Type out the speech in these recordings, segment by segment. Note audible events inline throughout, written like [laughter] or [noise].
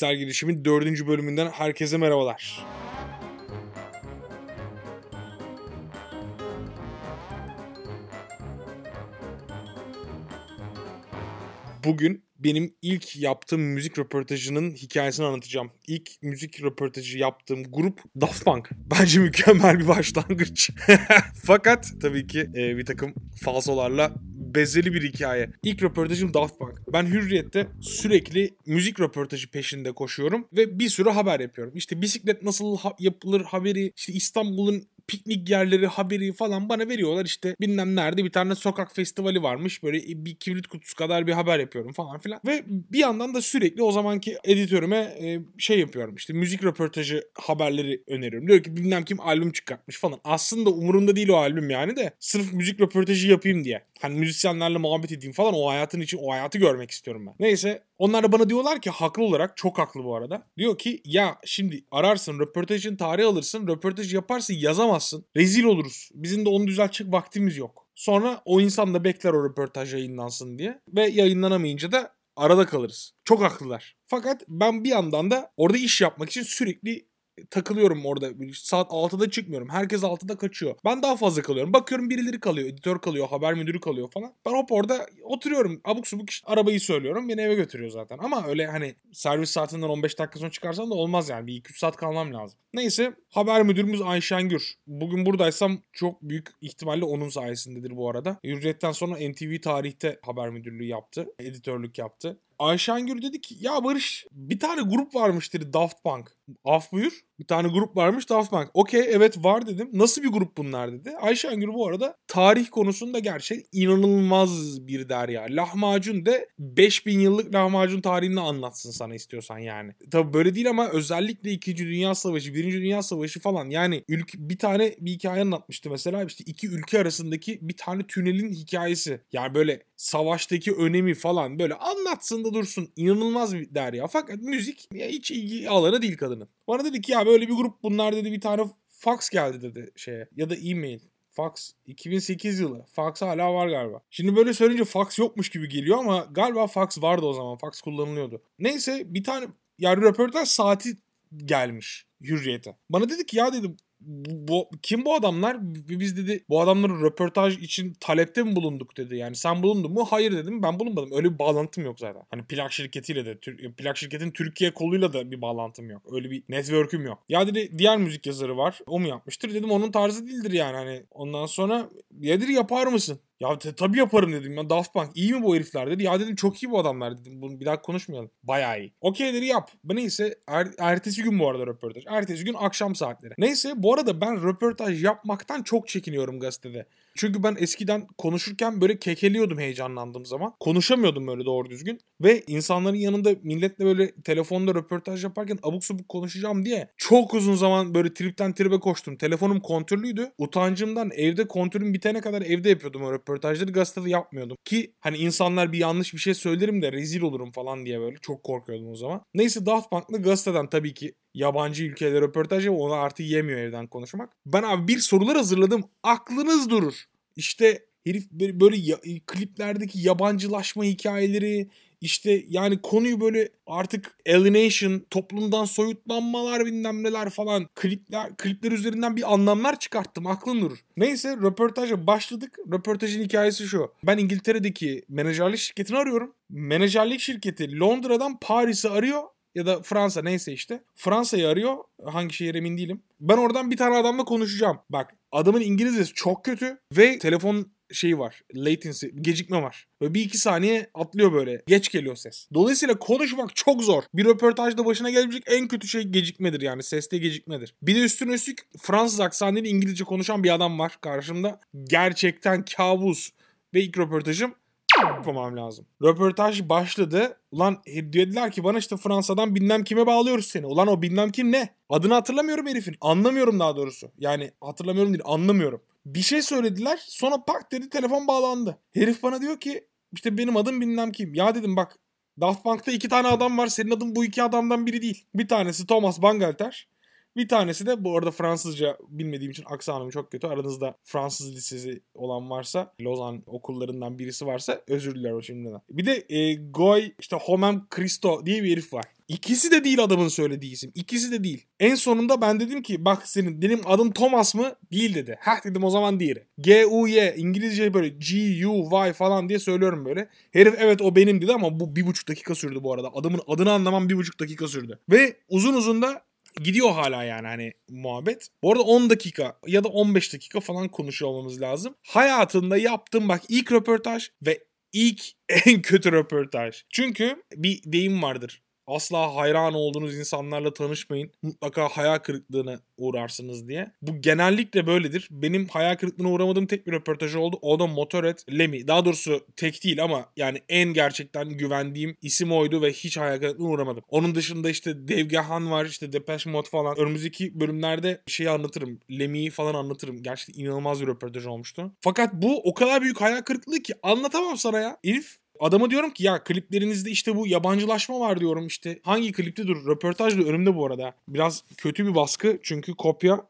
Kişisel gelişimin dördüncü bölümünden herkese merhabalar. Bugün benim ilk yaptığım müzik röportajının hikayesini anlatacağım. İlk müzik röportajı yaptığım grup Daft Punk. Bence mükemmel bir başlangıç. [laughs] Fakat tabii ki e, bir takım falsolarla bezeli bir hikaye. İlk röportajım Daft Punk. Ben Hürriyet'te sürekli müzik röportajı peşinde koşuyorum ve bir sürü haber yapıyorum. İşte bisiklet nasıl ha- yapılır haberi, işte İstanbul'un piknik yerleri haberi falan bana veriyorlar. İşte bilmem nerede bir tane sokak festivali varmış. Böyle bir kibrit kutusu kadar bir haber yapıyorum falan filan. Ve bir yandan da sürekli o zamanki editörüme e, şey yapıyorum işte müzik röportajı haberleri öneriyorum. Diyor ki bilmem kim albüm çıkartmış falan. Aslında umurumda değil o albüm yani de sırf müzik röportajı yapayım diye. Hani müzisyenlerle muhabbet edeyim falan o hayatın için o hayatı görmek istiyorum ben. Neyse onlar da bana diyorlar ki haklı olarak çok haklı bu arada. Diyor ki ya şimdi ararsın röportajın tarihi alırsın röportaj yaparsın yazamazsın. Rezil oluruz. Bizim de onu düzeltecek vaktimiz yok. Sonra o insan da bekler o röportaj yayınlansın diye. Ve yayınlanamayınca da arada kalırız. Çok haklılar. Fakat ben bir yandan da orada iş yapmak için sürekli takılıyorum orada. Saat 6'da çıkmıyorum. Herkes 6'da kaçıyor. Ben daha fazla kalıyorum. Bakıyorum birileri kalıyor. Editör kalıyor. Haber müdürü kalıyor falan. Ben hop orada oturuyorum. Abuk subuk işte arabayı söylüyorum. Beni eve götürüyor zaten. Ama öyle hani servis saatinden 15 dakika sonra çıkarsam da olmaz yani. Bir 2-3 saat kalmam lazım. Neyse haber müdürümüz Ayşengür. Bugün buradaysam çok büyük ihtimalle onun sayesindedir bu arada. Hürriyet'ten sonra NTV tarihte haber müdürlüğü yaptı. Editörlük yaptı. Ayşengül dedi ki ya Barış bir tane grup varmış dedi Daft Punk. Af buyur. Bir tane grup varmış Daft Punk. Okey evet var dedim. Nasıl bir grup bunlar dedi. Ayşengül bu arada tarih konusunda gerçek inanılmaz bir derya. Lahmacun de 5000 yıllık lahmacun tarihini anlatsın sana istiyorsan yani. Tabi böyle değil ama özellikle 2. Dünya Savaşı, 1. Dünya Savaşı falan yani ülke, bir tane bir hikaye anlatmıştı mesela işte iki ülke arasındaki bir tane tünelin hikayesi. Yani böyle savaştaki önemi falan böyle anlatsın da dursun. İnanılmaz bir derya. Fakat müzik hiç ilgi alanı değil kadının. Bana dedi ki ya böyle bir grup bunlar dedi bir tane fax geldi dedi şeye ya da e-mail. Fax 2008 yılı. Fax hala var galiba. Şimdi böyle söyleyince fax yokmuş gibi geliyor ama galiba fax vardı o zaman. Fax kullanılıyordu. Neyse bir tane yani röportaj saati gelmiş Hürriyet'e. Bana dedi ki ya dedi bu, kim bu adamlar? Biz dedi bu adamların röportaj için talepte mi bulunduk dedi. Yani sen bulundun mu? Hayır dedim. Ben bulunmadım. Öyle bir bağlantım yok zaten. Hani plak şirketiyle de plak şirketin Türkiye koluyla da bir bağlantım yok. Öyle bir network'üm yok. Ya dedi diğer müzik yazarı var. O mu yapmıştır? Dedim onun tarzı değildir yani. Hani ondan sonra dedi yapar mısın? Ya te, tabii yaparım dedim ya Daft Punk iyi mi bu herifler dedi. Ya dedim çok iyi bu adamlar dedim. Bunu bir daha konuşmayalım. Bayağı iyi. Okey dedi yap. Bu neyse er, ertesi gün bu arada röportaj. Ertesi gün akşam saatleri. Neyse bu arada ben röportaj yapmaktan çok çekiniyorum gazetede. Çünkü ben eskiden konuşurken böyle kekeliyordum heyecanlandığım zaman. Konuşamıyordum böyle doğru düzgün. Ve insanların yanında milletle böyle telefonda röportaj yaparken abuk subuk konuşacağım diye çok uzun zaman böyle tripten tribe koştum. Telefonum kontürlüydü. Utancımdan evde kontürüm bitene kadar evde yapıyordum o röportajları. Gazetede yapmıyordum. Ki hani insanlar bir yanlış bir şey söylerim de rezil olurum falan diye böyle çok korkuyordum o zaman. Neyse Daft Punk'la gazeteden tabii ki yabancı ülkelere röportaj yapıp onu artık yemiyor evden konuşmak. Ben abi bir sorular hazırladım. Aklınız durur. İşte herif böyle ya, kliplerdeki yabancılaşma hikayeleri işte yani konuyu böyle artık alienation, toplumdan soyutlanmalar bilmem neler falan klipler, klipler üzerinden bir anlamlar çıkarttım aklın durur. Neyse röportaja başladık. Röportajın hikayesi şu. Ben İngiltere'deki menajerlik şirketini arıyorum. Menajerlik şirketi Londra'dan Paris'i arıyor ya da Fransa neyse işte. Fransa'yı arıyor. Hangi şehir emin değilim. Ben oradan bir tane adamla konuşacağım. Bak adamın İngilizcesi çok kötü ve telefon şeyi var. Latency, gecikme var. Ve bir iki saniye atlıyor böyle. Geç geliyor ses. Dolayısıyla konuşmak çok zor. Bir röportajda başına gelebilecek en kötü şey gecikmedir yani. Seste gecikmedir. Bir de üstüne üstlük Fransız aksanıyla İngilizce konuşan bir adam var karşımda. Gerçekten kabus. Ve ilk röportajım yapmam lazım. Röportaj başladı. Ulan dediler ki bana işte Fransa'dan bilmem kime bağlıyoruz seni. Ulan o bilmem kim ne? Adını hatırlamıyorum herifin. Anlamıyorum daha doğrusu. Yani hatırlamıyorum değil anlamıyorum. Bir şey söylediler sonra pak dedi telefon bağlandı. Herif bana diyor ki işte benim adım bilmem kim. Ya dedim bak Daft Punk'ta iki tane adam var. Senin adın bu iki adamdan biri değil. Bir tanesi Thomas Bangalter. Bir tanesi de bu arada Fransızca bilmediğim için aksanım çok kötü. Aranızda Fransız lisesi olan varsa, Lozan okullarından birisi varsa özür dilerim şimdiden. Bir de e, Goy işte Homem Christo diye bir herif var. İkisi de değil adamın söylediği isim. İkisi de değil. En sonunda ben dedim ki bak senin benim adım Thomas mı? Değil dedi. Heh dedim o zaman diğeri. G-U-Y İngilizce böyle G-U-Y falan diye söylüyorum böyle. Herif evet o benim dedi ama bu bir buçuk dakika sürdü bu arada. Adamın adını anlamam bir buçuk dakika sürdü. Ve uzun uzun da gidiyor hala yani hani muhabbet. Bu arada 10 dakika ya da 15 dakika falan konuşuyor olmamız lazım. Hayatında yaptığım bak ilk röportaj ve ilk [laughs] en kötü röportaj. Çünkü bir deyim vardır asla hayran olduğunuz insanlarla tanışmayın. Mutlaka hayal kırıklığına uğrarsınız diye. Bu genellikle böyledir. Benim hayal kırıklığına uğramadığım tek bir röportaj oldu. O da Motorhead Lemmy. Daha doğrusu tek değil ama yani en gerçekten güvendiğim isim oydu ve hiç hayal kırıklığına uğramadım. Onun dışında işte Dave var işte Depeche Mode falan. Önümüzdeki bölümlerde şeyi anlatırım. Lemmy'yi falan anlatırım. Gerçekten inanılmaz bir röportaj olmuştu. Fakat bu o kadar büyük hayal kırıklığı ki anlatamam sana ya. Herif Adama diyorum ki ya kliplerinizde işte bu yabancılaşma var diyorum işte. Hangi klipte dur? Röportaj da önümde bu arada. Biraz kötü bir baskı çünkü kopya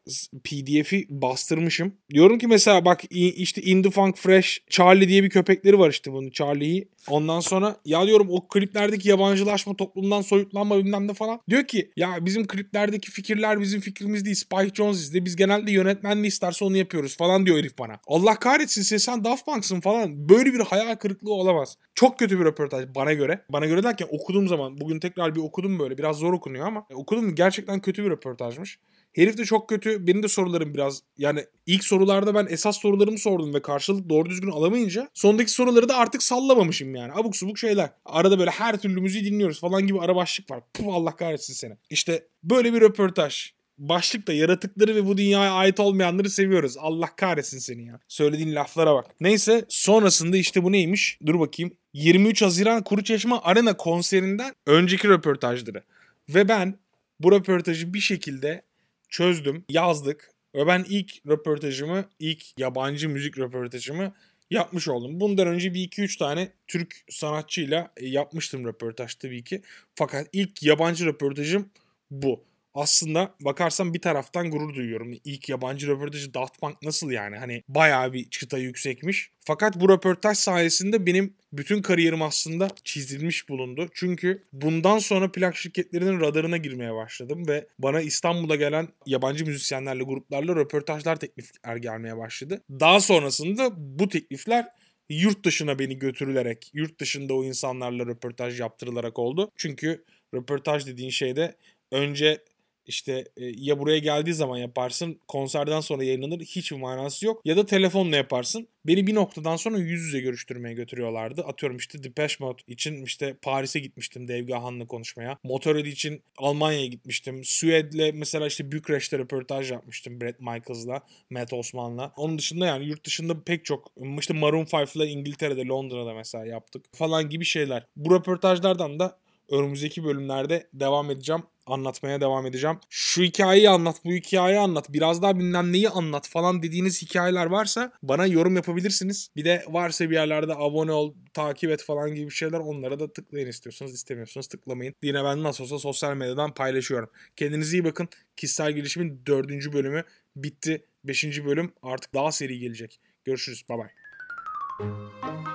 PDF'i bastırmışım. Diyorum ki mesela bak işte In The Funk Fresh Charlie diye bir köpekleri var işte bunun Charlie'yi. Ondan sonra ya diyorum o kliplerdeki yabancılaşma toplumdan soyutlanma bilmem ne falan. Diyor ki ya bizim kliplerdeki fikirler bizim fikrimiz değil. Spike Jonze izle. Biz genelde yönetmen ne isterse onu yapıyoruz falan diyor herif bana. Allah kahretsin sen Daft Punk'sın falan. Böyle bir hayal kırıklığı olamaz. Çok kötü bir röportaj bana göre. Bana göre derken okuduğum zaman bugün tekrar bir okudum böyle. Biraz zor okunuyor ama e, okudum gerçekten kötü bir röportajmış. Herif de çok kötü. Benim de sorularım biraz yani ilk sorularda ben esas sorularımı sordum ve karşılık doğru düzgün alamayınca sondaki soruları da artık sallamamışım yani. Abuk subuk şeyler. Arada böyle her türlü müziği dinliyoruz falan gibi ara başlık var. Puh Allah kahretsin seni. İşte böyle bir röportaj başlıkta yaratıkları ve bu dünyaya ait olmayanları seviyoruz. Allah kahretsin seni ya. Söylediğin laflara bak. Neyse sonrasında işte bu neymiş? Dur bakayım. 23 Haziran Kuru Çeşme Arena konserinden önceki röportajları. Ve ben bu röportajı bir şekilde çözdüm, yazdık. Ve ben ilk röportajımı, ilk yabancı müzik röportajımı yapmış oldum. Bundan önce bir iki üç tane Türk sanatçıyla yapmıştım röportaj tabii ki. Fakat ilk yabancı röportajım bu aslında bakarsam bir taraftan gurur duyuyorum. İlk yabancı röportajı Daft Punk nasıl yani? Hani bayağı bir çıta yüksekmiş. Fakat bu röportaj sayesinde benim bütün kariyerim aslında çizilmiş bulundu. Çünkü bundan sonra plak şirketlerinin radarına girmeye başladım ve bana İstanbul'a gelen yabancı müzisyenlerle, gruplarla röportajlar teklifler gelmeye başladı. Daha sonrasında bu teklifler yurt dışına beni götürülerek, yurt dışında o insanlarla röportaj yaptırılarak oldu. Çünkü röportaj dediğin şeyde önce işte e, ya buraya geldiği zaman yaparsın konserden sonra yayınlanır hiçbir manası yok ya da telefonla yaparsın. Beni bir noktadan sonra yüz yüze görüştürmeye götürüyorlardı. Atıyorum işte Depeche Mode için işte Paris'e gitmiştim Dave Gahan'la konuşmaya. Motorhead için Almanya'ya gitmiştim. Sued'le mesela işte Bükreş'te röportaj yapmıştım Brett Michaels'la, Matt Osman'la. Onun dışında yani yurt dışında pek çok işte Maroon 5'la İngiltere'de, Londra'da mesela yaptık falan gibi şeyler. Bu röportajlardan da önümüzdeki bölümlerde devam edeceğim anlatmaya devam edeceğim. Şu hikayeyi anlat, bu hikayeyi anlat, biraz daha bilmem neyi anlat falan dediğiniz hikayeler varsa bana yorum yapabilirsiniz. Bir de varsa bir yerlerde abone ol, takip et falan gibi şeyler onlara da tıklayın istiyorsanız istemiyorsanız tıklamayın. Yine ben nasıl olsa sosyal medyadan paylaşıyorum. Kendinize iyi bakın. Kişisel gelişimin dördüncü bölümü bitti. Beşinci bölüm artık daha seri gelecek. Görüşürüz. Bye bye.